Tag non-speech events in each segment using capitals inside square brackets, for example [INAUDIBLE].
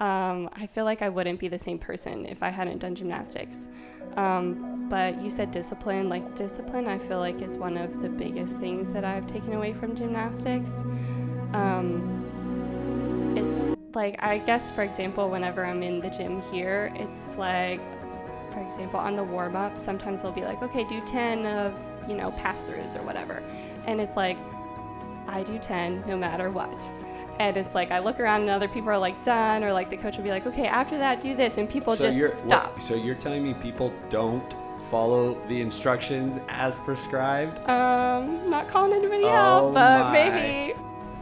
Um, I feel like I wouldn't be the same person if I hadn't done gymnastics. Um, but you said discipline. Like, discipline, I feel like, is one of the biggest things that I've taken away from gymnastics. Um, it's like, I guess, for example, whenever I'm in the gym here, it's like, for example, on the warm up, sometimes they'll be like, okay, do 10 of, you know, pass throughs or whatever. And it's like, I do 10 no matter what. And it's like I look around and other people are like done, or like the coach will be like, okay, after that, do this, and people so just stop. what- so you're telling me people don't follow the instructions as prescribed? Um, not calling anybody Oh out, but my. maybe.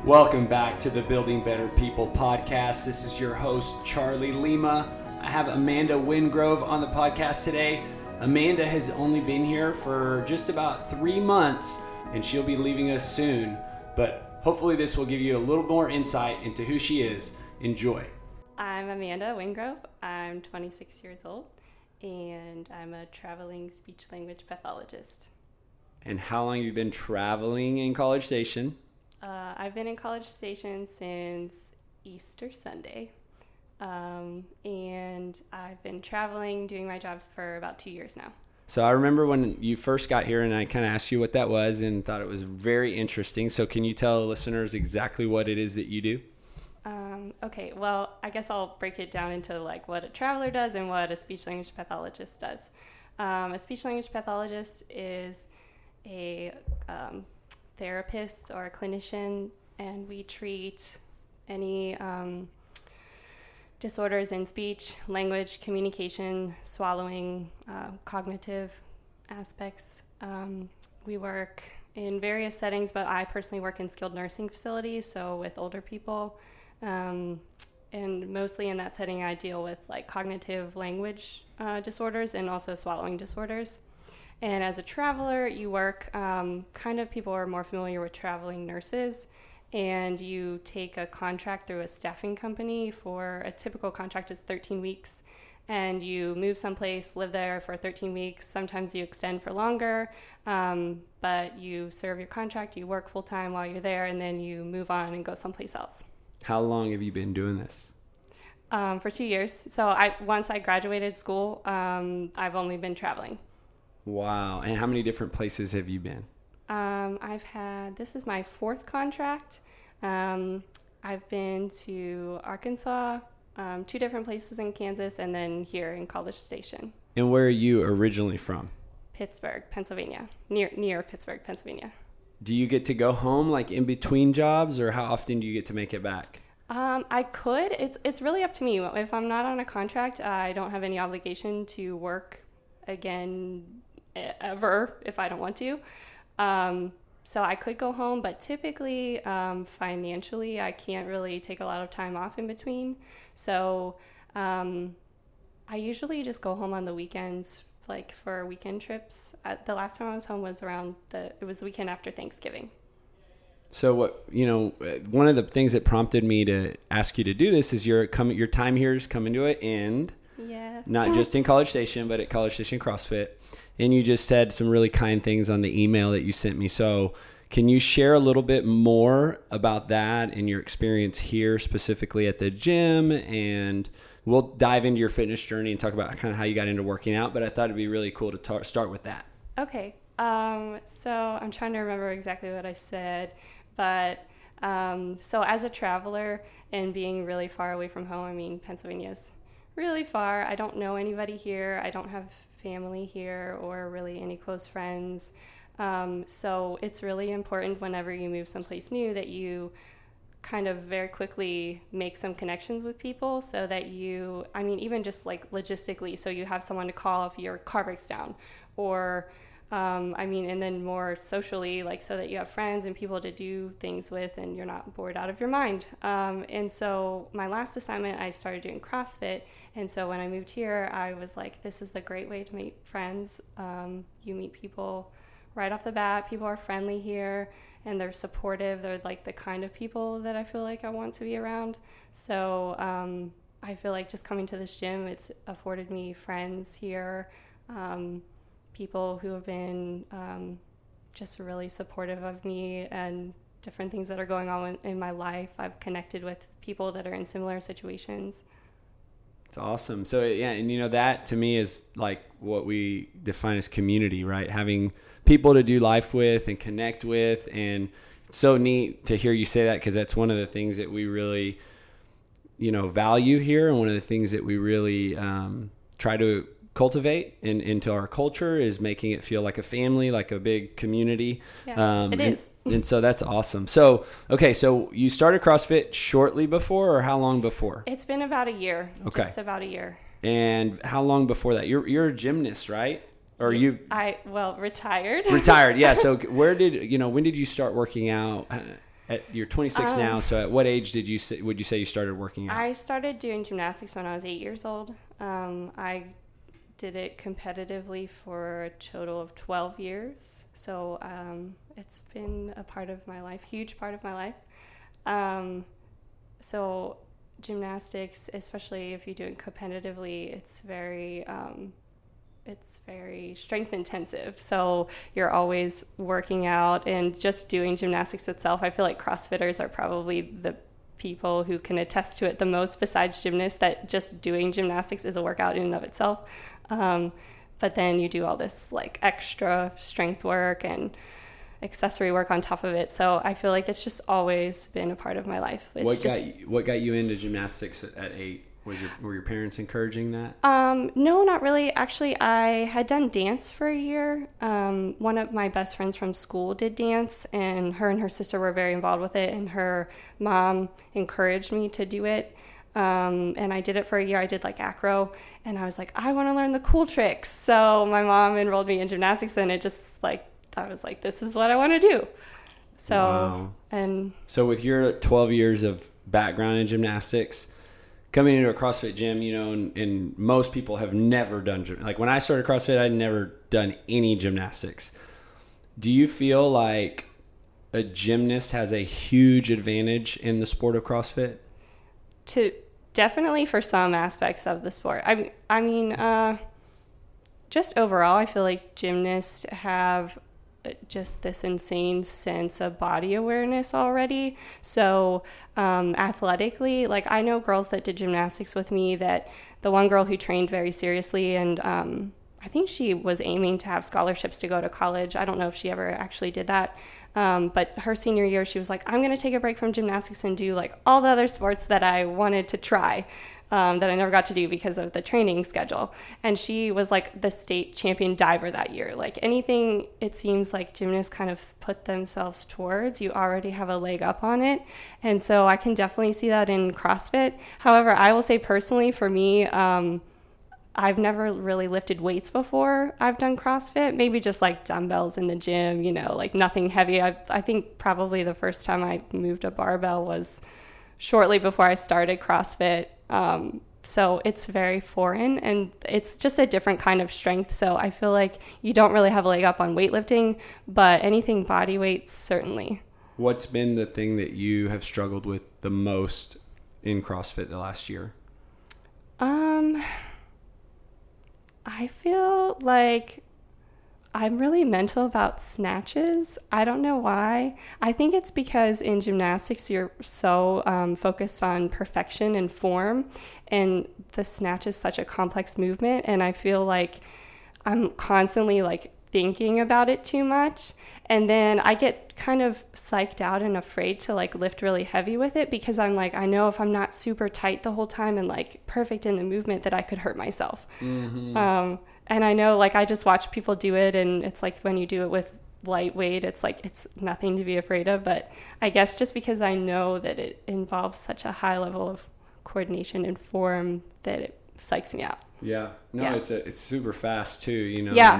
Welcome back to the Building Better People podcast. This is your host, Charlie Lima. I have Amanda Wingrove on the podcast today. Amanda has only been here for just about three months, and she'll be leaving us soon. But hopefully, this will give you a little more insight into who she is. Enjoy. I'm Amanda Wingrove. I'm 26 years old, and I'm a traveling speech language pathologist. And how long have you been traveling in College Station? Uh, I've been in College Station since Easter Sunday, um, and I've been traveling, doing my jobs for about two years now. So I remember when you first got here and I kind of asked you what that was and thought it was very interesting. So can you tell listeners exactly what it is that you do? Um, okay, well, I guess I'll break it down into like what a traveler does and what a speech language pathologist does. Um, a speech language pathologist is a um, therapist or a clinician, and we treat any um, disorders in speech, language, communication, swallowing, uh, cognitive aspects. Um, we work in various settings, but I personally work in skilled nursing facilities, so with older people. Um, and mostly in that setting, I deal with like cognitive language uh, disorders and also swallowing disorders. And as a traveler, you work um, kind of people are more familiar with traveling nurses, and you take a contract through a staffing company for a typical contract is 13 weeks. And you move someplace, live there for 13 weeks. Sometimes you extend for longer, um, but you serve your contract, you work full time while you're there, and then you move on and go someplace else How long have you been doing this? um, for two years. So I once I graduated school, um, I've only been traveling. Wow. And how many different places have you been? Um, I've had this is my fourth contract. Um, I've been to Arkansas, um, two different places in Kansas, and then here in College Station, And where are you originally from? Pittsburgh, Pennsylvania, near near Pittsburgh, Pennsylvania. Do you get to go home like in between jobs or how often do you get to make it back? Um, I could. It's it's really up to me. If I'm not on a contract, I don't have any obligation to work again ever if I don't want to. Um, so I could go home, but typically, um, financially, I can't really take a lot of time off in between. So um, I usually just go home on the weekends, like for weekend trips. Uh, the last time I was home was around the it was the weekend after Thanksgiving. So what you know, uh, one of the things that prompted me to ask you to do this is your come your time here is coming to an end. Yes. not just in College Station, but at College Station CrossFit. And you just said some really kind things on the email that you sent me. So, can you share a little bit more about that and your experience here, specifically at the gym? And we'll dive into your fitness journey and talk about kind of how you got into working out. But I thought it'd be really cool to tar- start with that. Okay. Um, so I'm trying to remember exactly what I said, but um, so as a traveler and being really far away from home, I mean, Pennsylvania's really far. I don't know anybody here. I don't have family here or really any close friends. Um, so it's really important whenever you move someplace new that you kind of very quickly make some connections with people so that you, I mean, even just like logistically, so you have someone to call if your car breaks down or um, I mean, and then more socially, like so that you have friends and people to do things with and you're not bored out of your mind. Um, and so, my last assignment, I started doing CrossFit. And so, when I moved here, I was like, this is the great way to meet friends. Um, you meet people right off the bat, people are friendly here and they're supportive. They're like the kind of people that I feel like I want to be around. So, um, I feel like just coming to this gym, it's afforded me friends here. Um, people who have been um, just really supportive of me and different things that are going on in, my life. I've connected with people that are in similar situations. It's awesome. So yeah, and you know that to me is like what we define as community, right? Having people to do life with and connect with, and it's so neat to hear you say that because that's one of the things that we really, you know, value here, and one of the things that we really um, try to cultivate in, into our culture is making it feel like a family, like a big community. Yeah, um, it and, is. [LAUGHS] and so that's awesome. So, okay, so you started CrossFit shortly before, or how long before? It's been about a year. Okay. Just about a year. And how long before that? You're you're a gymnast, right? Or you I well retired. [LAUGHS] retired? Yeah. So where did you know? When did you start working out? At, you're 26 Um, now. So at what age did you say, would you say you started working out? I started doing gymnastics when I was eight years old. Um, I did it competitively for a total of 12 years. So um, it's been a part of my life, huge part of my life. Um, so gymnastics, especially if you do it competitively, it's very um, it's very strength intensive. So you're always working out and just doing gymnastics itself. I feel like CrossFitters are probably the people who can attest to it the most, besides gymnasts, that just doing gymnastics is a workout in and of itself. Um, but then you do all this like extra strength work and accessory work on top of it. So I feel like it's just always been a part of my life. It's what just, got you, what got you into gymnastics at, at eight? Was your were your parents encouraging that? Um, no, not really. Actually, I had done dance for a year. Um, one of my best friends from school did dance, and her and her sister were very involved with it, and her mom encouraged me to do it. Um, and I did it for a year. I did like acro, and I was like, I want to learn the cool tricks. So my mom enrolled me in gymnastics, and it just like I was like, this is what I want to do. So Wow. and So with your 12 years of background in gymnastics, coming into a CrossFit gym, you know, and, and most people have never done. Like when I started CrossFit, I'd never done any gymnastics. Do you feel like a gymnast has a huge advantage in the sport of CrossFit? to definitely for some aspects of the sport. I I mean, uh, just overall, I feel like gymnasts have just this insane sense of body awareness already. So um, athletically, like I know girls that did gymnastics with me. That the one girl who trained very seriously and um, I think she was aiming to have scholarships to go to college. I don't know if she ever actually did that. Um, but her senior year, she was like, I'm going to take a break from gymnastics and do like all the other sports that I wanted to try um, that I never got to do because of the training schedule. And she was like the state champion diver that year. Like anything, it seems like gymnasts kind of put themselves towards, you already have a leg up on it. And so I can definitely see that in CrossFit. However, I will say personally, for me, um, I've never really lifted weights before I've done CrossFit. Maybe just like dumbbells in the gym, you know, like nothing heavy. I, I think probably the first time I moved a barbell was shortly before I started CrossFit. Um, so it's very foreign and it's just a different kind of strength. So I feel like you don't really have a leg up on weightlifting, but anything body weights, certainly. What's been the thing that you have struggled with the most in CrossFit the last year? Um, I feel like I'm really mental about snatches. I don't know why. I think it's because in gymnastics you're so um, focused on perfection and form, and the snatch is such a complex movement. And I feel like I'm constantly like thinking about it too much. And then I get kind of psyched out and afraid to like lift really heavy with it because I'm like, I know if I'm not super tight the whole time and like perfect in the movement that I could hurt myself. Um, and I know like I just watch people do it and it's like when you do it with lightweight, it's like it's nothing to be afraid of. But I guess just because I know that it involves such a high level of coordination and form that it psychs me out. Yeah. No, Yeah. it's a, it's super fast too, you know. Yeah.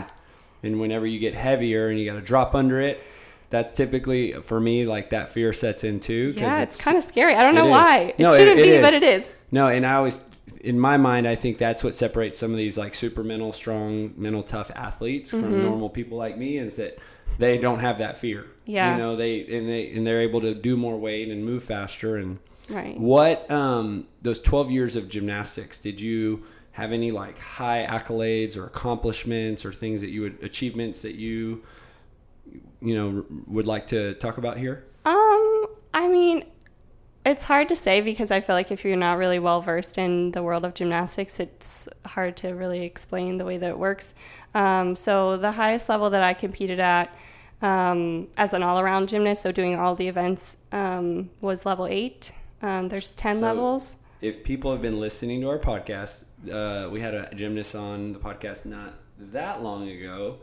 And, and whenever you get heavier and you got to drop under it, that's typically for me like that fear sets in too. Yeah, it's, kind of scary. I don't know is. why. It No, shouldn't it be, but it is. No, and I always, in my mind, I think that's what separates some of these like super mental, strong, mental tough athletes Mm-hmm. from normal people like me is that they don't have that fear. Yeah. You know, they and they and they're able to do more weight and move faster. And Right. what um, those twelve years of gymnastics did you? Have any like high accolades or accomplishments or things that you would achievements that you you know would like to talk about here? Um, I mean, It's hard to say because I feel like if you're not really well versed in the world of gymnastics, it's hard to really explain the way that it works. Um, so the highest level that I competed at um, as an all-around gymnast, so doing all the events, um, was level eight. Um, there's ten So- levels. If people have been listening to our podcast, uh, we had a gymnast on the podcast not that long ago,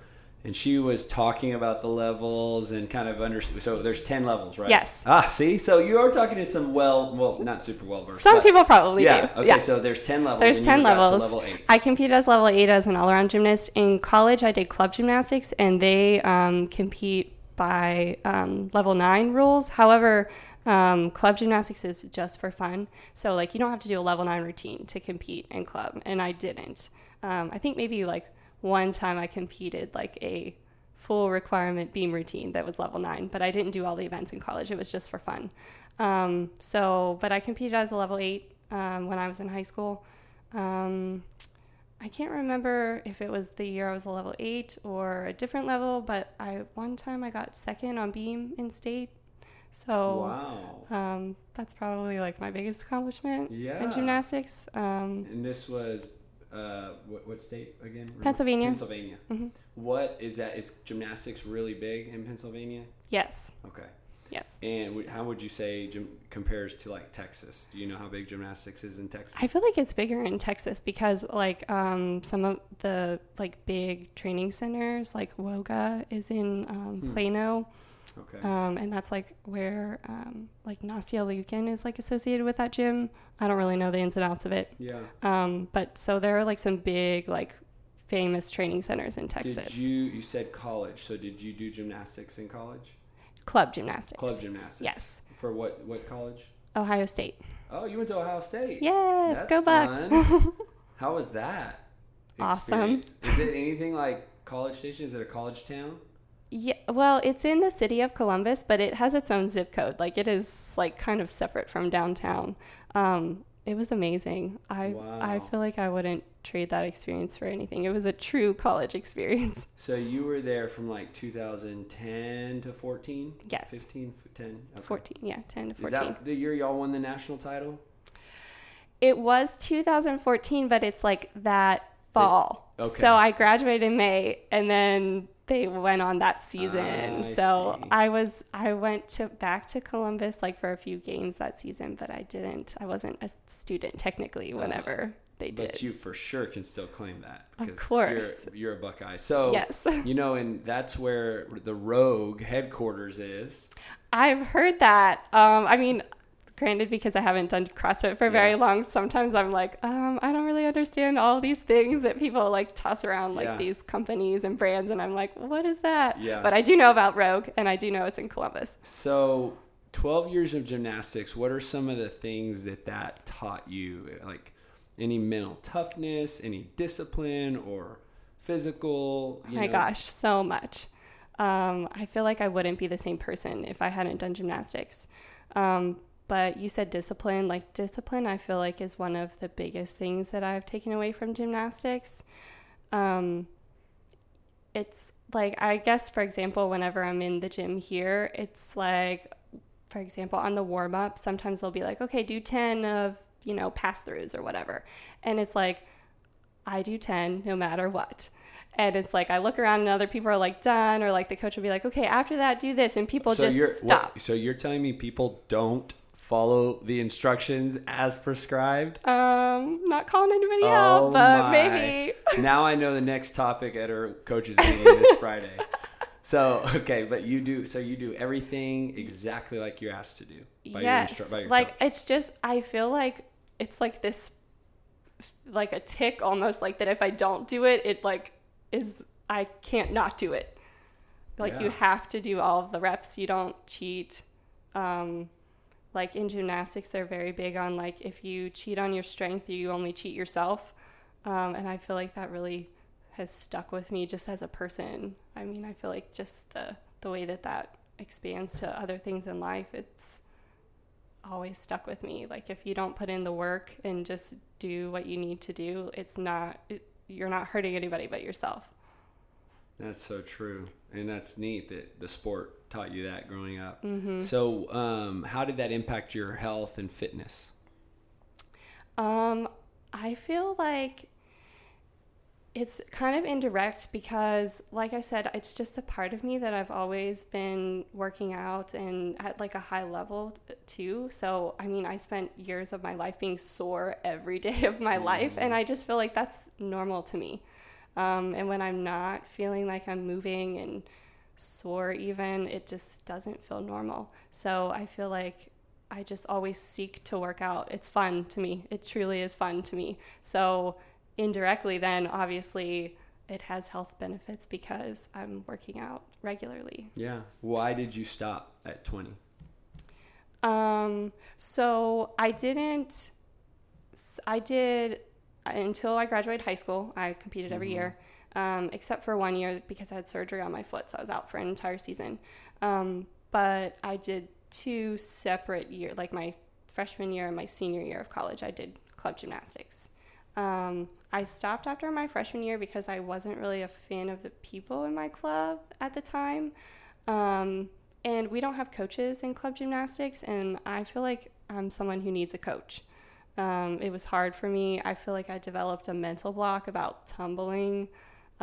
and she was talking about the levels and kind of under. So there's ten levels, right? Yes. Ah, see, so you are talking to some well, well, not super well versed. Some people probably Yeah. do. Okay. So there's ten levels. There's 10 you got to levels. level eight. I competed as level 8 as an all around gymnast. In college, I did club gymnastics, and they um, compete by um, level 9 rules. However, um, club gymnastics is just for fun. So, like, you don't have to do a level 9 routine to compete in club, and I didn't. Um, I think maybe like one time I competed like a full requirement beam routine that was level 9, but I didn't do all the events in college. It was just for fun. Um, so, but I competed as a level 8 um, when I was in high school. Um, I can't remember if it was the year I was a level eight or a different level, but I one time I got second on beam in state. So Wow. um, that's probably like my biggest accomplishment Yeah. in gymnastics. Um, And this was uh, what, what state again? Pennsylvania. Pennsylvania. Mhm. What is that? Is gymnastics really big in Pennsylvania? yes, Okay. yes. And w- how would you say gym compares to like Texas? Do you know how big gymnastics is in Texas? I feel like it's bigger in Texas because like um, some of the like big training centers, like Woga, is in um, Hmm. Plano. Okay. um, and that's like where um, like Nastia Liukin is like associated with that gym. I don't really know the ins and outs of it, yeah. um, but so there are like some big like famous training centers in Texas. Did you you said college? So did you do gymnastics in college? Club gymnastics. Club gymnastics. Yes. For what what college? Ohio State. Oh, you went to Ohio State. Yes, That's go Bucks. [LAUGHS] How was that? Awesome. Is it anything like College Station? Is it a college town? Yeah, well, it's in the city of Columbus, but it has its own zip code. Like it is like kind of separate from downtown. Um, it was amazing. I I feel like I wouldn't trade that experience for anything. It was a true [LAUGHS] college experience. So you were there from like 2010 to 14? Yes. 15, 10? Okay. 14, yeah, 10 to 14. Is 14. that the year y'all won the national title? It was 2014, but it's like that fall. okay. So I graduated in May, and then they went on that season. I so see. I was I went to back to Columbus like for a few games that season, but I didn't. I wasn't a student technically whenever they did. But you for sure can still claim that. Of course. You're, you're a Buckeye. So, Yes. [LAUGHS] you know, and that's where the Rogue headquarters is. I've heard that. Um, I mean, granted, because I haven't done CrossFit for very long, sometimes I'm like, um, I don't really understand all these things that people like toss around, like Yeah. these companies and brands, and I'm like, what is that? Yeah. But I do know about Rogue, and I do know it's in Columbus. So, 12 years of gymnastics, what are some of the things that that taught you? Like any mental toughness, any discipline or physical? Oh You my know? gosh, so much. Um, I feel like I wouldn't be the same person if I hadn't done gymnastics. Um, but you said discipline. Like, discipline, I feel like is one of the biggest things that I've taken away from gymnastics. Um, it's like, I guess, for example, whenever I'm in the gym here, it's like, for example, on the warm up, sometimes they'll be like, okay, do 10 of, you know, pass throughs or whatever. And it's like, I do 10 no matter what. And it's like I look around and other people are like done, or like the coach will be like, okay, after that, do this, and people so just you're stop. what- so you're telling me people don't follow the instructions as prescribed? Um, not calling anybody Oh out, but my. maybe. [LAUGHS] now I know the next topic at our coaches meeting this [LAUGHS] Friday. So okay, but you do so you do everything exactly like you're asked to do by yes, your instru- by your like coach. it's just I feel like it's like this, like a tic almost like that. If I don't do it, it like is I can't not do it. Like you have to do all of the reps. You don't cheat. Um, like in gymnastics, they're very big on like if you cheat on your strength, you only cheat yourself. Um, and I feel like that really has stuck with me just as a person. I mean, I feel like just the the way that that expands to other things in life, it's always stuck with me. Like if you don't put in the work and just do what you need to do, it's not it, you're not hurting anybody but yourself. That's so true. And that's neat that the sport taught you that growing up. Mm-hmm. So, um, how did that impact your health and fitness? Um, I feel like it's kind of indirect because, like I said, it's just a part of me that I've always been working out and at like a high level too. So, I mean, I spent years of my life being sore every [LAUGHS] day of my life, and I just feel like that's normal to me. Um, and when I'm not feeling like I'm moving and sore, even, it just doesn't feel normal. So, I feel like I just always seek to work out. It's fun to me. It truly is fun to me. So, indirectly, then obviously it has health benefits because I'm working out regularly. Yeah. Why did you stop at 20? Um, so I didn't, I did until I graduated high school. I competed every Mhm. year, um, except for one year because I had surgery on my foot. So I was out for an entire season. Um, but I did two separate year, like my freshman year and my senior year of college. I did club gymnastics. Um, I stopped after my freshman year because I wasn't really a fan of the people in my club at the time. Um, and we don't have coaches in club gymnastics, and I feel like I'm someone who needs a coach. Um, it was hard for me. I feel like I developed a mental block about tumbling.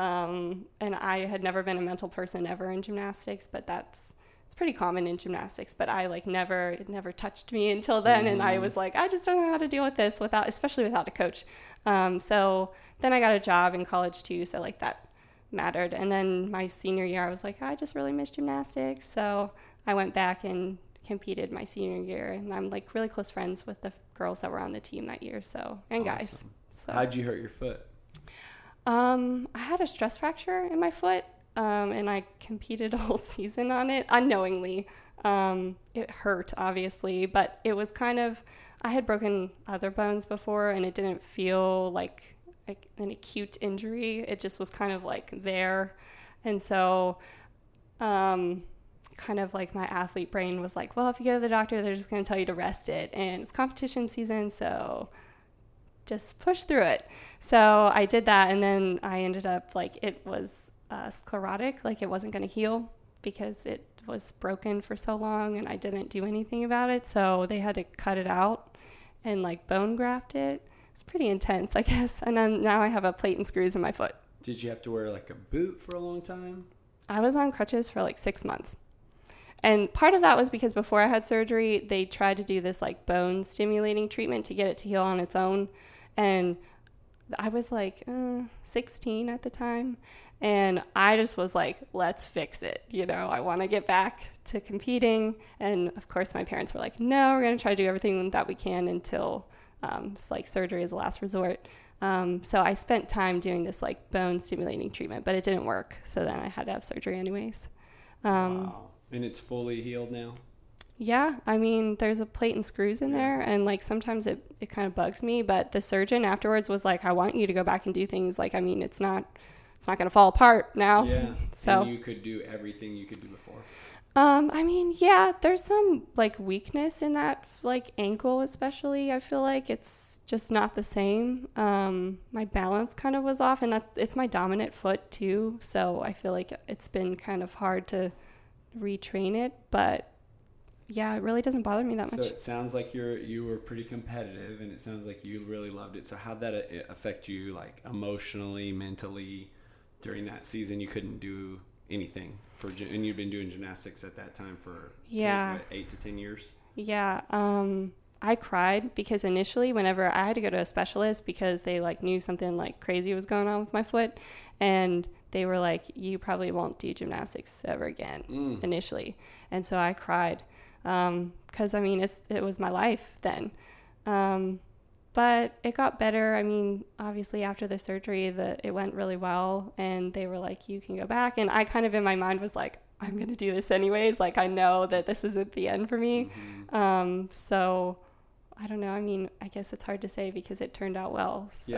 Um, and I had never been a mental person ever in gymnastics, but that's it's pretty common in gymnastics. But I like never it never touched me until then, and I was like, I just don't know how to deal with this without, especially without a coach. Um, so then I got a job in college too, so like that mattered. And then my senior year, I was like, I just really miss gymnastics, so I went back and competed my senior year, and I'm like really close friends with the girls that were on the team that year, so and guys. So How'd you hurt your foot? Um, I had a stress fracture in my foot, um, and I competed [LAUGHS] a whole season on it unknowingly. Um, it hurt, obviously, but it was kind of. I had broken other bones before, and it didn't feel like, like an acute injury. It just was kind of like there, and so, um, kind of like my athlete brain was like, well, if you go to the doctor, they're just going to tell you to rest it, and it's competition season, so just push through it. So I did that, and then I ended up like it was uh, sclerotic, like it wasn't going to heal because it was broken for so long, and I didn't do anything about it. So they had to cut it out and like bone graft it. It's pretty intense, [LAUGHS] I guess. And then now I have a plate and screws in my foot. Did you have to wear like a boot for a long time? I was on crutches for like six months. And part of that was because before I had surgery, they tried to do this like bone stimulating treatment to get it to heal on its own. And I was like uh, 16 at the time. And I just was like, let's fix it. You know, I want to get back to competing. And of course, my parents were like, no, we're going to try to do everything that we can until um, it's like surgery is a last resort. Um, so I spent time doing this like bone stimulating treatment, but it didn't work. So then I had to have surgery anyways. Um, wow. And it's fully healed now? Yeah, I mean, there's a plate and screws in there, and like sometimes it, it kind of bugs me. But the surgeon afterwards was like, "I want you to go back and do things. Like, I mean, it's not, it's not gonna fall apart now." Yeah. [LAUGHS] So- And you could do everything you could do before. Um, I mean, yeah, there's some like weakness in that like ankle, especially. I feel like it's just not the same. Um, my balance kind of was off, and that it's my dominant foot too. So I feel like it's been kind of hard to retrain it, but yeah, it really doesn't bother me that So much. So it sounds like you're you were pretty competitive, and it sounds like you really loved it. So how'd that affect you, like emotionally, mentally, during that season? You couldn't do anything for, and you've been doing gymnastics at that time for Yeah. what, eight to ten years. Yeah, um, I cried because initially, whenever I had to go to a specialist because they like knew something like crazy was going on with my foot, and they were like, "You probably won't do gymnastics ever again." Mm. Initially, and so I cried because I mean it's it was my life then. Um, but it got better. I mean, obviously after the surgery, the it went really well, and they were like, "You can go back." And I kind of in my mind was like, "I'm gonna do this anyways." Like I know that this isn't the end for me. Mhm. Um, so I don't know. I mean, I guess it's hard to say because it turned out well. So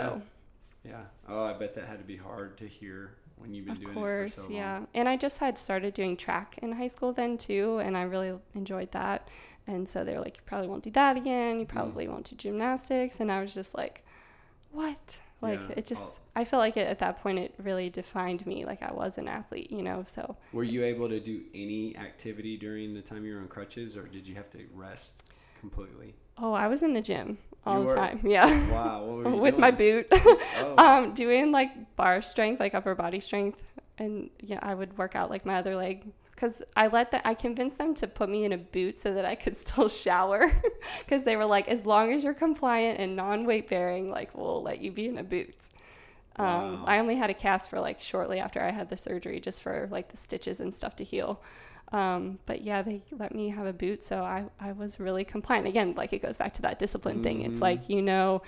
Yeah. Yeah. Oh, I bet that had to be hard to hear when you've been of doing course, it for so long. yeah. And I just had started doing track in high school then too, and I really enjoyed that. And so they were like, "You probably won't do that again. Mm. You probably won't do gymnastics." And I was just like, what? Like Yeah. it just, Oh. I feel like it, at that point it really defined me. Like I was an athlete, you know. So Were you able to do any activity during the time you were on crutches, or did you have to rest completely? oh, I was in the gym all You the were? time. [LAUGHS] Yeah. Wow, you with my boot. [LAUGHS] Oh. [LAUGHS] um, doing like bar strength, like upper body strength, and yeah, I would work out like my other leg because I let that I convinced them to put me in a boot so that I could still shower because they were like, as long as you're compliant and non-weight bearing, like we'll let you be in a boot. Um, Wow. I only had a cast for like shortly after I had the surgery, just for like the stitches and stuff to heal. Um, but yeah, they let me have a boot, so I, I was really compliant. Again, like it goes back to that discipline thing. It's Mhm. like you know,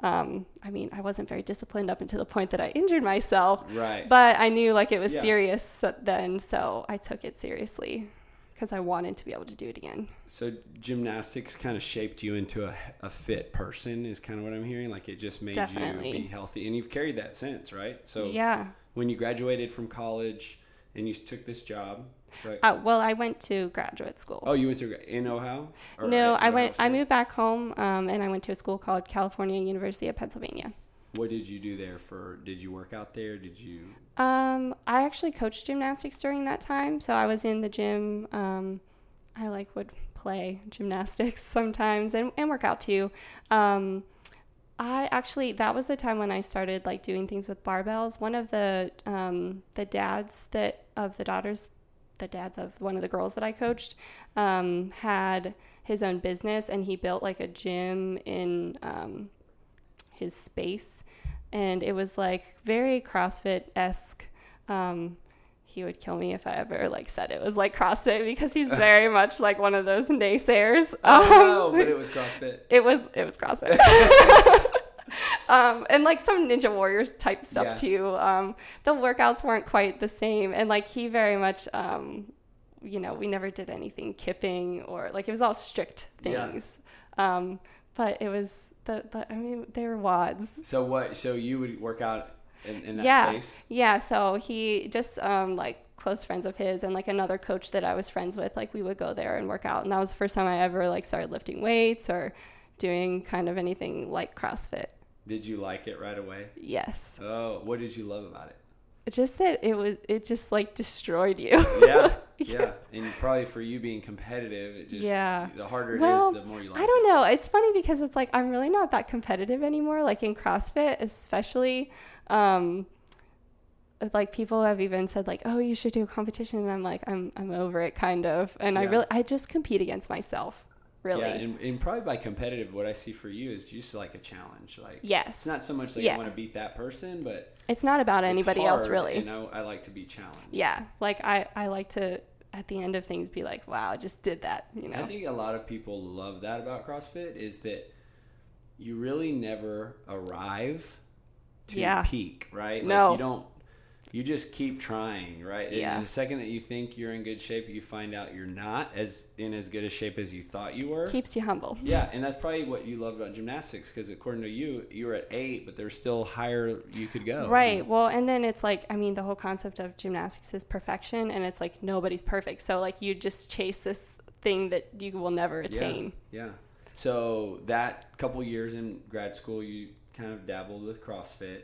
um, I mean, I wasn't very disciplined up until the point that I injured myself, right. but I knew like it was Yeah. serious then, so I took it seriously because I wanted to be able to do it again. So gymnastics kind of shaped you into a, a fit person, is kind of what I'm hearing. Like it just made Definitely. you be healthy, and you've carried that since, right? So yeah. when you graduated from college and you took this job, like, Uh, well, I went to graduate school. oh, you went to in Ohio? Or no, I went. I moved back home, um, and I went to a school called California University of Pennsylvania. What did you do there for? Did you work out there? Did you? Um, I actually coached gymnastics during that time, so I was in the gym. Um, I like would play gymnastics [LAUGHS] sometimes and, and work out too. Um, I actually that was the time when I started like doing things with barbells. One of the um, the dads that of the daughters, the dads of one of the girls that I coached, um, had his own business and he built like a gym in um, his space, and it was like very CrossFit esque. Um, he would kill me if I ever like said it was like CrossFit because he's [LAUGHS] very much like one of those naysayers. Oh, Um, no, but it was CrossFit. [LAUGHS] it was it was CrossFit. [LAUGHS] um, and like some Ninja Warriors type stuff Yeah. too. Um, the workouts weren't quite the same, and like he very much, um, you know, we never did anything kipping or like it was all strict Yeah. things. Um, but it was the, the I mean they were WODs. So what? So you would work out in, in that yeah, space? yeah. So he just um, like close friends of his and like another coach that I was friends with. Like we would go there and work out, and that was the first time I ever like started lifting weights or doing kind of anything like CrossFit. Did you like it right away? Yes. Oh, what did you love about it? Just that it was it just like destroyed you. Yeah, [LAUGHS] yeah, and probably for you being competitive, it just Yeah. The harder it Well, is, the more you like. I don't know. It's funny because it's like I'm really not that competitive anymore. Like in CrossFit, especially, um, like people have even said like, "Oh, you should do a competition," and I'm like, I'm I'm over it, kind of. And I really I just compete against myself, really. Yeah, and, and probably by competitive, what I see for you is just like a challenge. Like, yes, it's not so much like Yeah. I want to beat that person, but it's not about it's anybody else really. You know, I like to be challenged. Yeah, like I I like to at the end of things be like, "Wow, I just did that," you know. I think a lot of people love that about CrossFit is that you really never arrive to Yeah. peak, right? Like No. you don't you just keep trying, right? And Yeah. the second that you think you're in good shape, you find out you're not as in as good a shape as you thought you were. Keeps you humble. yeah, and that's probably what you love about gymnastics because according to you, you were at eight, but there's still higher you could go. Right. Well, and then it's like, I mean, the whole concept of gymnastics is perfection, and it's like nobody's perfect. So, like, you just chase this thing that you will never attain. Yeah. Yeah. So that couple years in grad school, you kind of dabbled with CrossFit.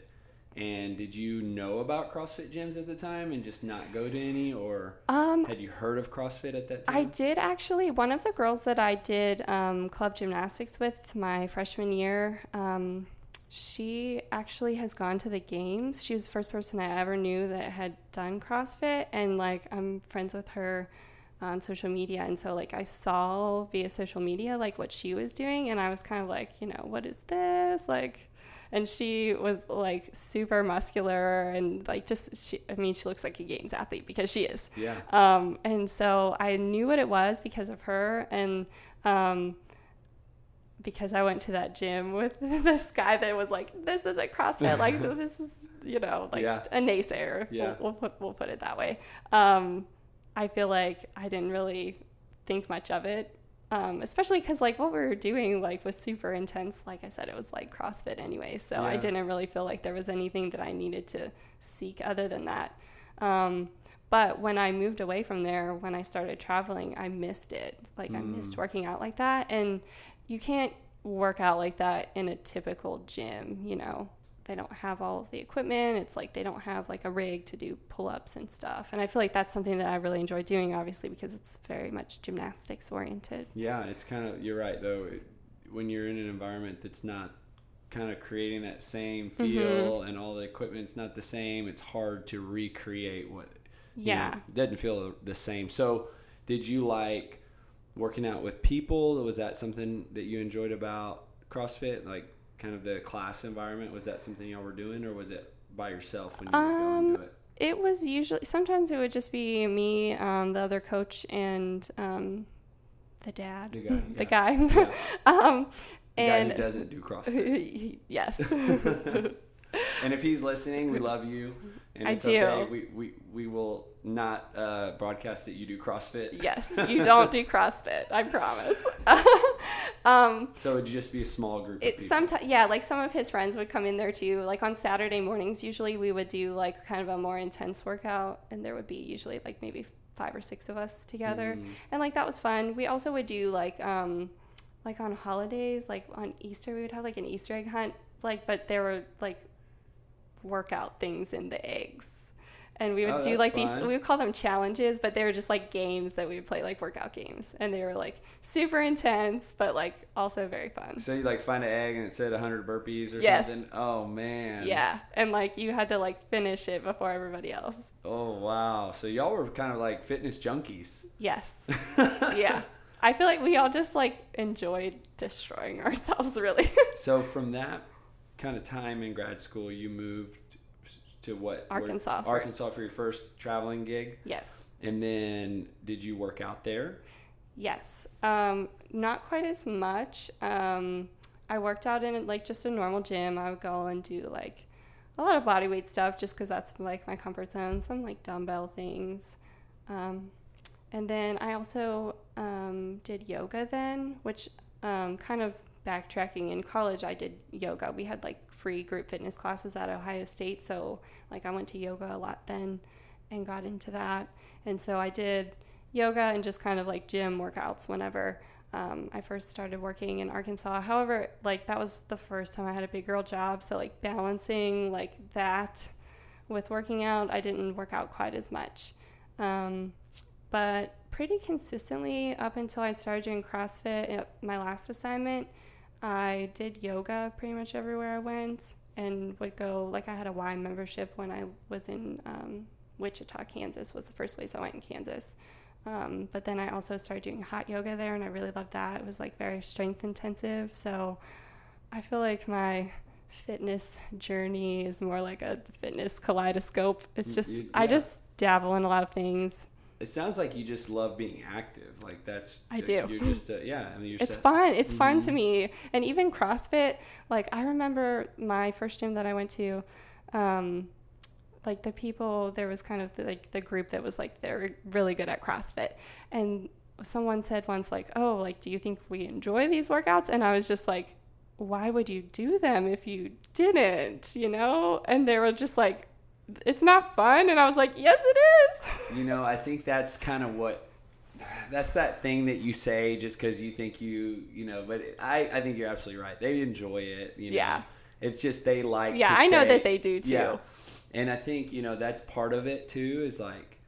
And did you know about CrossFit gyms at the time and just not go to any, or Um, had you heard of CrossFit at that time? I did actually. One of the girls that I did um, club gymnastics with my freshman year, um, she actually has gone to the games. She was the first person I ever knew that had done CrossFit, and like I'm friends with her on social media, and so like I saw via social media like what she was doing, and I was kind of like, you know, what is this like? And she was like super muscular and like just she. I mean, she looks like a games athlete because she is. yeah. Um, and so I knew what it was because of her and um, because I went to that gym with [LAUGHS] this guy that was like, this isn't CrossFit. Like, [LAUGHS] this is, you know, like Yeah. a naysayer. Yeah. We'll, we'll, put, we'll put it that way. Um, I feel like I didn't really think much of it. Um, especially because like what we were doing like was super intense. Like I said, it was like CrossFit anyway. So I didn't really feel like there was anything that I needed to seek other than that. Um, but when I moved away from there, when I started traveling, I missed it. Like I missed working out like that. And you can't, work out like that in a typical gym, you know. They don't have all of the equipment. It's like they don't have like a rig to do pull ups and stuff. And I feel like that's something that I really enjoy doing, obviously, because it's very much gymnastics oriented. Yeah, it's kind of, you're right, though. When you're in an environment that's not kind of creating that same Mm-hmm. feel and all the equipment's not the same, it's hard to recreate what, you Yeah. know, doesn't feel the same. So, did you like working out with people? Was that something that you enjoyed about CrossFit? Like, kind of the class environment? Was that something y'all were doing, or was it by yourself when you would go and do Um, it? It was usually, sometimes it would just be me, um, the other coach, and um, the dad. The guy, [LAUGHS] the guy. Yeah. [LAUGHS] um, The guy and who doesn't do CrossFit. [LAUGHS] yes. And if he's listening, we love you. And I it's do. okay. We, we, we will not uh, broadcast that you do CrossFit. yes, [LAUGHS] you don't do CrossFit. I promise. [LAUGHS] um, So it'd just be a small group. it sometimes, yeah, like some of his friends would come in there too. Like on Saturday mornings, usually we would do like kind of a more intense workout, and there would be usually like maybe five or six of us together, Mm. and like that was fun. We also would do like um, like on holidays, like on Easter, we would have like an Easter egg hunt, like but there were like workout things in the eggs. And we would Oh, do like these, we would call them challenges, but they were just like games that we would play, like workout games. And they were like super intense, but like also very fun. So you like find an egg and it said 100 burpees or Yes. something. Oh man. Yeah. And like you had to like finish it before everybody else. Oh wow. So y'all were kind of like fitness junkies. Yes. [LAUGHS] yeah. I feel like we all just like enjoyed destroying [LAUGHS] ourselves, really. So from that kind of time in grad school, you moved to what? where- Arkansas first. Arkansas for your first traveling gig, yes. and then did you work out there? Yes. Um, not quite as much. Um, I worked out in like just a normal gym. I would go and do like a lot of body weight stuff just because that's like my comfort zone. Some like dumbbell things. Um, and then I also um, did yoga then, which um, kind of backtracking in college, I did yoga. We had like free group fitness classes at Ohio State. So, like, I went to yoga a lot then and got into that. And so I did yoga and just kind of like gym workouts whenever um, I first started working in Arkansas. However, like, that was the first time I had a big girl job. So, like, balancing like that with working out, I didn't work out quite as much. Um, but pretty consistently up until I started doing CrossFit my last assignment, I did yoga pretty much everywhere I went and would go, like, I had a Y membership when I was in um, Wichita, Kansas, was the first place I went in Kansas. Um, but then I also started doing hot yoga there, and I really loved that. It was like very strength intensive. So I feel like my fitness journey is more like a fitness kaleidoscope. It's just, you- I yeah. just dabble in a lot of things. It sounds like you just love being active. Like that's I do. You're just a, yeah. I mean, It's set- fun. It's fun Mm-hmm. to me. And even CrossFit, like I remember my first gym that I went to, um, like the people, there was kind of the, like the group that was like they're really good at CrossFit, and someone said once like, "Oh, like do you think we enjoy these workouts?" And I was just like, "Why would you do them if you didn't?" You know? And they were just like, "It's not fun," and I was like, "Yes, it is." [LAUGHS] You know, I think that's kind of what that's that thing that you say just because you think you you know. But I I think you're absolutely right. They enjoy it. You know? Yeah. It's just they like. Yeah, I know that they do too. Yeah. And I think you know that's part of it too. Is like,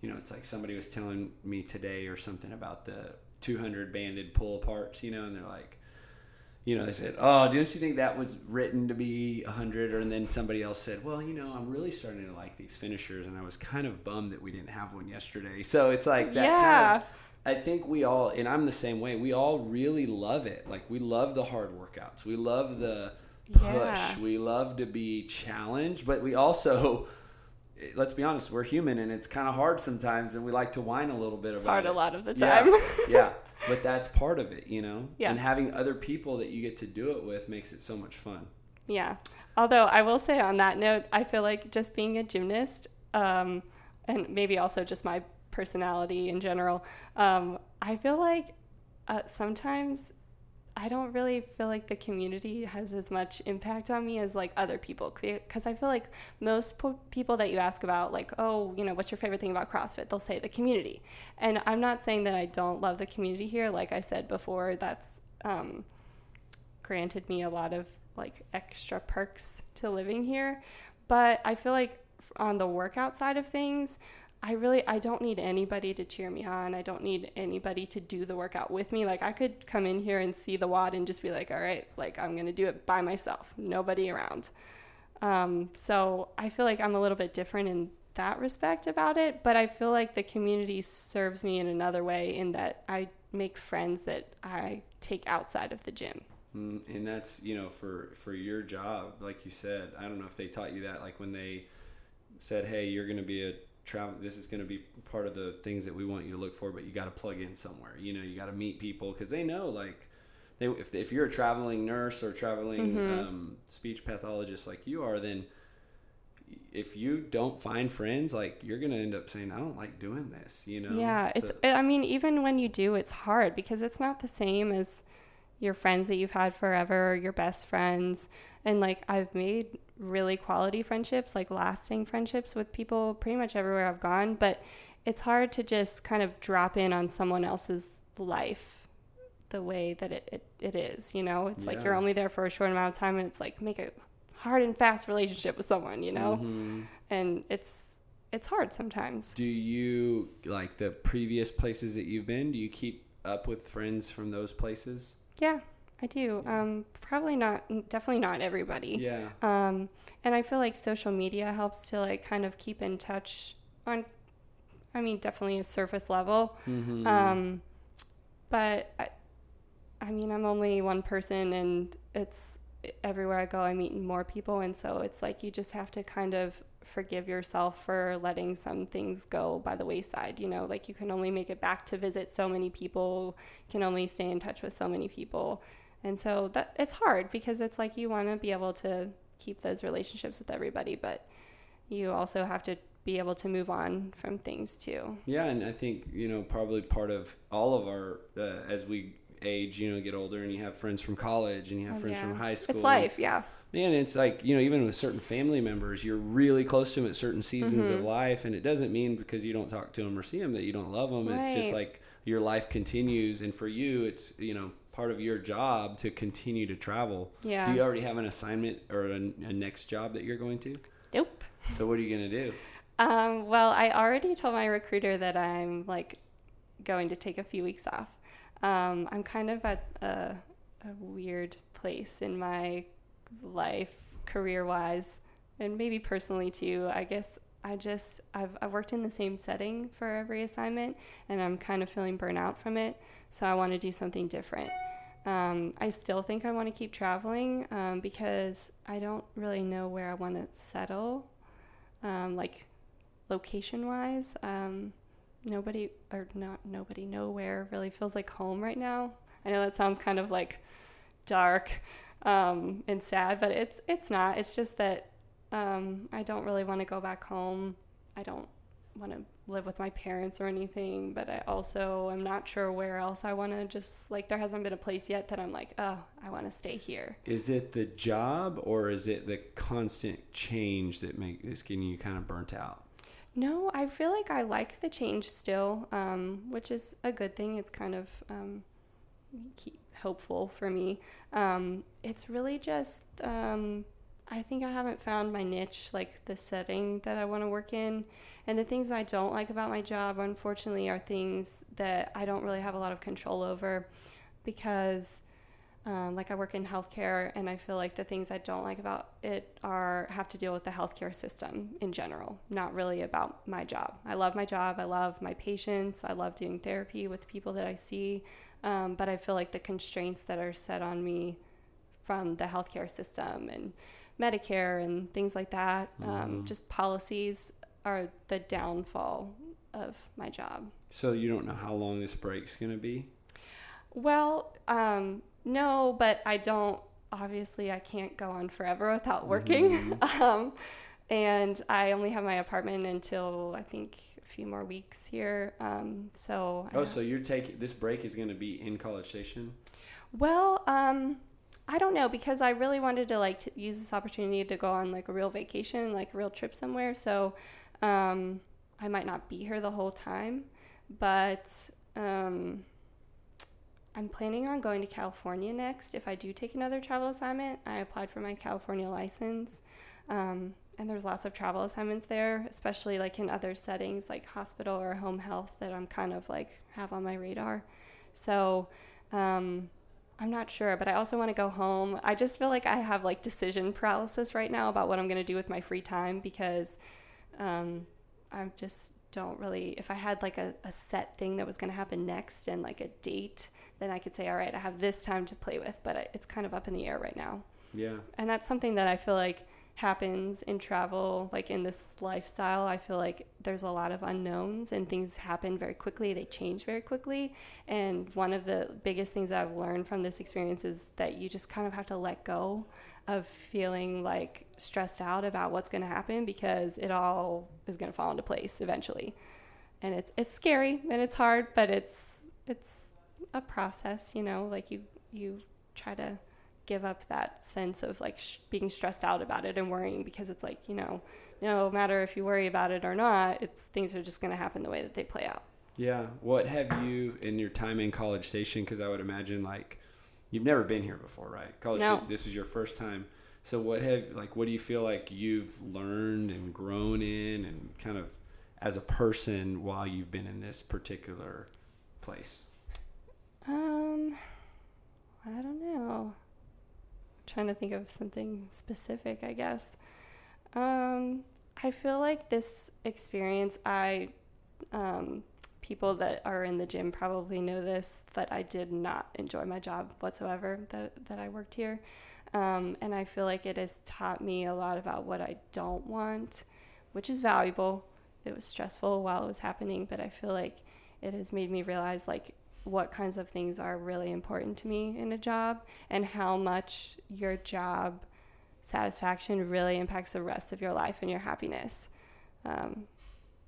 you know, it's like somebody was telling me today or something about the 200 banded pull aparts. You know, and they're like. You know, they said, "Oh, don't you think that was written to be 100?" Or and then somebody else said, "Well, you know, I'm really starting to like these finishers, and I was kind of bummed that we didn't have one yesterday." So it's like that. Yeah. Kind of, I think we all, and I'm the same way. We all really love it. Like we love the hard workouts. We love the push. Yeah. We love to be challenged, but we also, [LAUGHS] let's be honest, we're human, and it's kind of hard sometimes, and we like to whine a little bit It's about hard it. a lot of the Yeah, time. yeah, [LAUGHS] but that's part of it, you know. Yeah. And having other people that you get to do it with makes it so much fun. Yeah. Although I will say on that note, I feel like just being a gymnast, um, and maybe also just my personality in general, um, I feel like uh, sometimes I don't really feel like the community has as much impact on me as like other people. Because I feel like most po- people that you ask about, like, oh, you know, what's your favorite thing about CrossFit? They'll say the community. And I'm not saying that I don't love the community here. Like I said before, that's. Um, granted me a lot of like extra perks to living here. But I feel like on the workout side of things, I really I don't need anybody to cheer me on. I don't need anybody to do the workout with me. Like I could come in here and see the WOD and just be like, all right, like I'm gonna do it by myself, nobody around. Um, so I feel like I'm a little bit different in that respect about it, but I feel like the community serves me in another way in that I make friends that I take outside of the gym. Mm, and that's you know for for your job, like you said. I don't know if they taught you that, like when they said, "Hey, you're to be a travel. This is going to be part of the things that we want you to look for, but you got to plug in somewhere. You know, you got to meet people because they know like." They, if, if you're a traveling nurse or traveling mm-hmm. um, speech pathologist like you are, then if you don't find friends, like you're gonna end up saying, "I don't like doing this," you know. Yeah, so. it's. I mean, even when you do, it's hard because it's not the same as your friends that you've had forever, your best friends, and like I've made really quality friendships, like lasting friendships with people pretty much everywhere I've gone. But it's hard to just kind of drop in on someone else's life the way that it, it, it is. You know, it's yeah. like you're only there for a short amount of time, and it's like make a hard and fast relationship with someone, you know? Mm-hmm. And it's it's hard sometimes. Do you like the previous places that you've been? Do you keep up with friends from those places? Yeah, I do. Um, probably not, definitely not everybody. Yeah. Um, and I feel like social media helps to like kind of keep in touch on, I mean, definitely a surface level. Mm-hmm. Um, but I, I mean, I'm only one person and it's everywhere I go, I meet more people, and so it's like you just have to kind of forgive yourself for letting some things go by the wayside. You know, like you can only make it back to visit so many people, can only stay in touch with so many people, and so that it's hard because it's like you want to be able to keep those relationships with everybody, but you also have to be able to move on from things too. Yeah, and I think you know probably part of all of our uh, as we age, you know, get older and you have friends from college and you have oh, friends yeah. from high school. It's life, yeah. Man, it's like, you know, even with certain family members, you're really close to them at certain seasons mm-hmm. of life. And it doesn't mean because you don't talk to them or see them that you don't love them. Right. It's just like your life continues. And for you, it's, you know, part of your job to continue to travel. Yeah. Do you already have an assignment or a, a next job that you're going to? Nope. So what are you going to do? Um, well, I already told my recruiter that I'm like going to take a few weeks off um, I'm kind of at a, a weird place in my life, career wise, and maybe personally too. I guess I just I've, I've worked in the same setting for every assignment, and I'm kind of feeling burnout from it. So I want to do something different. Um, I still think I want to keep traveling um, because I don't really know where I want to settle, um, like location wise. Um, nobody or not nobody nowhere really feels like home right now i know that sounds kind of like dark um, and sad but it's it's not it's just that um, i don't really want to go back home i don't want to live with my parents or anything but i also am not sure where else i want to just like there hasn't been a place yet that i'm like oh i want to stay here is it the job or is it the constant change that make is getting you kind of burnt out no, I feel like I like the change still, um, which is a good thing. It's kind of um, hopeful for me. Um, it's really just, um, I think I haven't found my niche, like the setting that I want to work in. And the things I don't like about my job, unfortunately, are things that I don't really have a lot of control over because um, like I work in healthcare, and I feel like the things I don't like about it are have to deal with the healthcare system in general, not really about my job. I love my job. I love my patients. I love doing therapy with the people that I see, um, but I feel like the constraints that are set on me from the healthcare system and Medicare and things like that, um, mm-hmm. just policies, are the downfall of my job. So you don't know how long this break's going to be? Well, um, no, but I don't. Obviously, I can't go on forever without working. Mm-hmm. [LAUGHS] um, and I only have my apartment until I think a few more weeks here. Um, so. Oh, so you're taking this break is going to be in College Station? Well, um, I don't know because I really wanted to like to use this opportunity to go on like a real vacation, like a real trip somewhere. So um, I might not be here the whole time, but um, I'm planning on going to California next. If I do take another travel assignment, I applied for my California license. Um, and there's lots of travel assignments there, especially like in other settings like hospital or home health that I'm kind of like have on my radar. So um, I'm not sure, but I also want to go home. I just feel like I have like decision paralysis right now about what I'm going to do with my free time because um, I just don't really. If I had like a, a set thing that was going to happen next and like a date, then I could say, all right, I have this time to play with, but it's kind of up in the air right now. Yeah. And that's something that I feel like happens in travel, like in this lifestyle. I feel like there's a lot of unknowns and things happen very quickly, they change very quickly. And one of the biggest things that I've learned from this experience is that you just kind of have to let go of feeling like stressed out about what's going to happen because it all is going to fall into place eventually. And it's it's scary and it's hard, but it's it's a process, you know, like you you try to give up that sense of like sh- being stressed out about it and worrying because it's like you know no matter if you worry about it or not it's things are just going to happen the way that they play out. Yeah. What have you in your time in college station because i would imagine like you've never been here before right? College no. this is your first time. So what have like what do you feel like you've learned and grown in and kind of as a person while you've been in this particular place? Um i don't know trying to think of something specific, I guess. Um, I feel like this experience, I, um, people that are in the gym probably know this, that I did not enjoy my job whatsoever that, that I worked here. Um, and I feel like it has taught me a lot about what I don't want, which is valuable. It was stressful while it was happening, but I feel like it has made me realize like what kinds of things are really important to me in a job and how much your job satisfaction really impacts the rest of your life and your happiness. Um,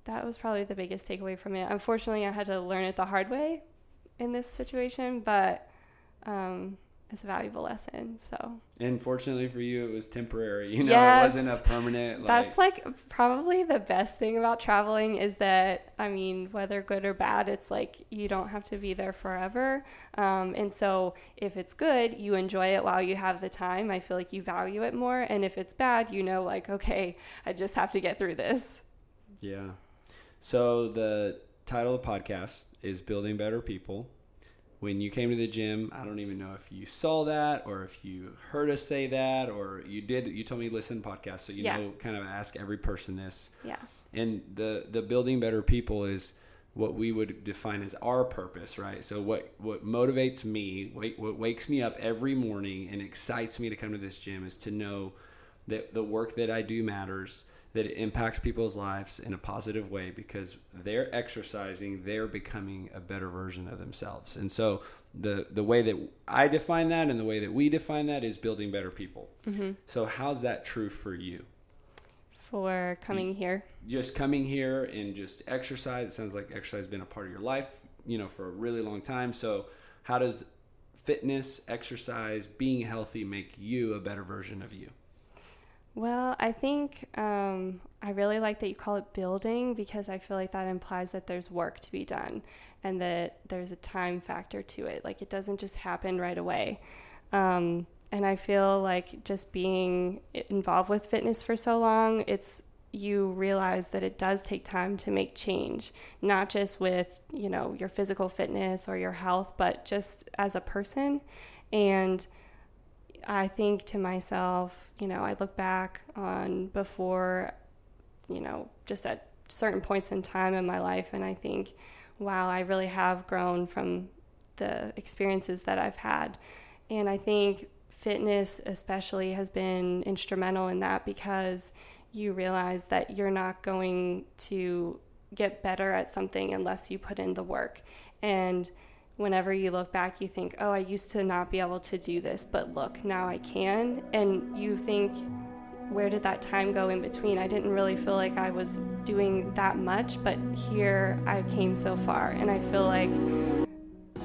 that was probably the biggest takeaway from it. Unfortunately, I had to learn it the hard way in this situation, but um, it's a valuable lesson. So, and fortunately for you, it was temporary. You know, yes, it wasn't a permanent. Like, that's like probably the best thing about traveling is that I mean, whether good or bad, it's like you don't have to be there forever. Um, and so, if it's good, you enjoy it while you have the time. I feel like you value it more. And if it's bad, you know, like okay, I just have to get through this. Yeah. So the title of the podcast is "Building Better People." When you came to the gym, I don't even know if you saw that or if you heard us say that or you did. You told me listen podcast, so you yeah. know, kind of ask every person this. Yeah. And the the building better people is what we would define as our purpose, right? So what what motivates me, what wakes me up every morning and excites me to come to this gym is to know that the work that I do matters that it impacts people's lives in a positive way because they're exercising, they're becoming a better version of themselves. And so the the way that I define that and the way that we define that is building better people. Mm-hmm. So how's that true for you? For coming here, just coming here and just exercise. It sounds like exercise has been a part of your life, you know, for a really long time. So how does fitness, exercise, being healthy make you a better version of you? Well, I think um, I really like that you call it building because I feel like that implies that there's work to be done and that there's a time factor to it. Like it doesn't just happen right away. Um, and I feel like just being involved with fitness for so long, it's you realize that it does take time to make change, not just with, you know, your physical fitness or your health, but just as a person. And I think to myself, you know, I look back on before, you know, just at certain points in time in my life, and I think, wow, I really have grown from the experiences that I've had. And I think fitness, especially, has been instrumental in that because you realize that you're not going to get better at something unless you put in the work. And whenever you look back, you think, oh, I used to not be able to do this, but look, now I can. And you think, where did that time go in between? I didn't really feel like I was doing that much, but here I came so far. And I feel like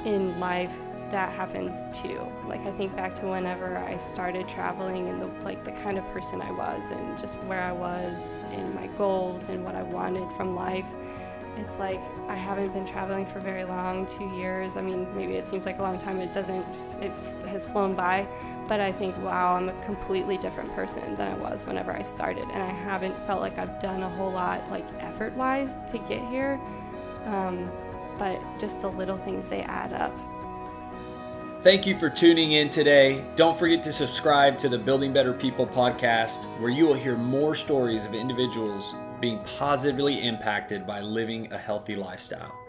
in life, that happens too. Like I think back to whenever I started traveling and the like the kind of person I was and just where I was and my goals and what I wanted from life it's like I haven't been traveling for very long, two years. I mean, maybe it seems like a long time. It doesn't. It has flown by, but I think, wow, I'm a completely different person than I was whenever I started, and I haven't felt like I've done a whole lot, like effort-wise, to get here. Um, but just the little things they add up. Thank you for tuning in today. Don't forget to subscribe to the Building Better People podcast, where you will hear more stories of individuals being positively impacted by living a healthy lifestyle.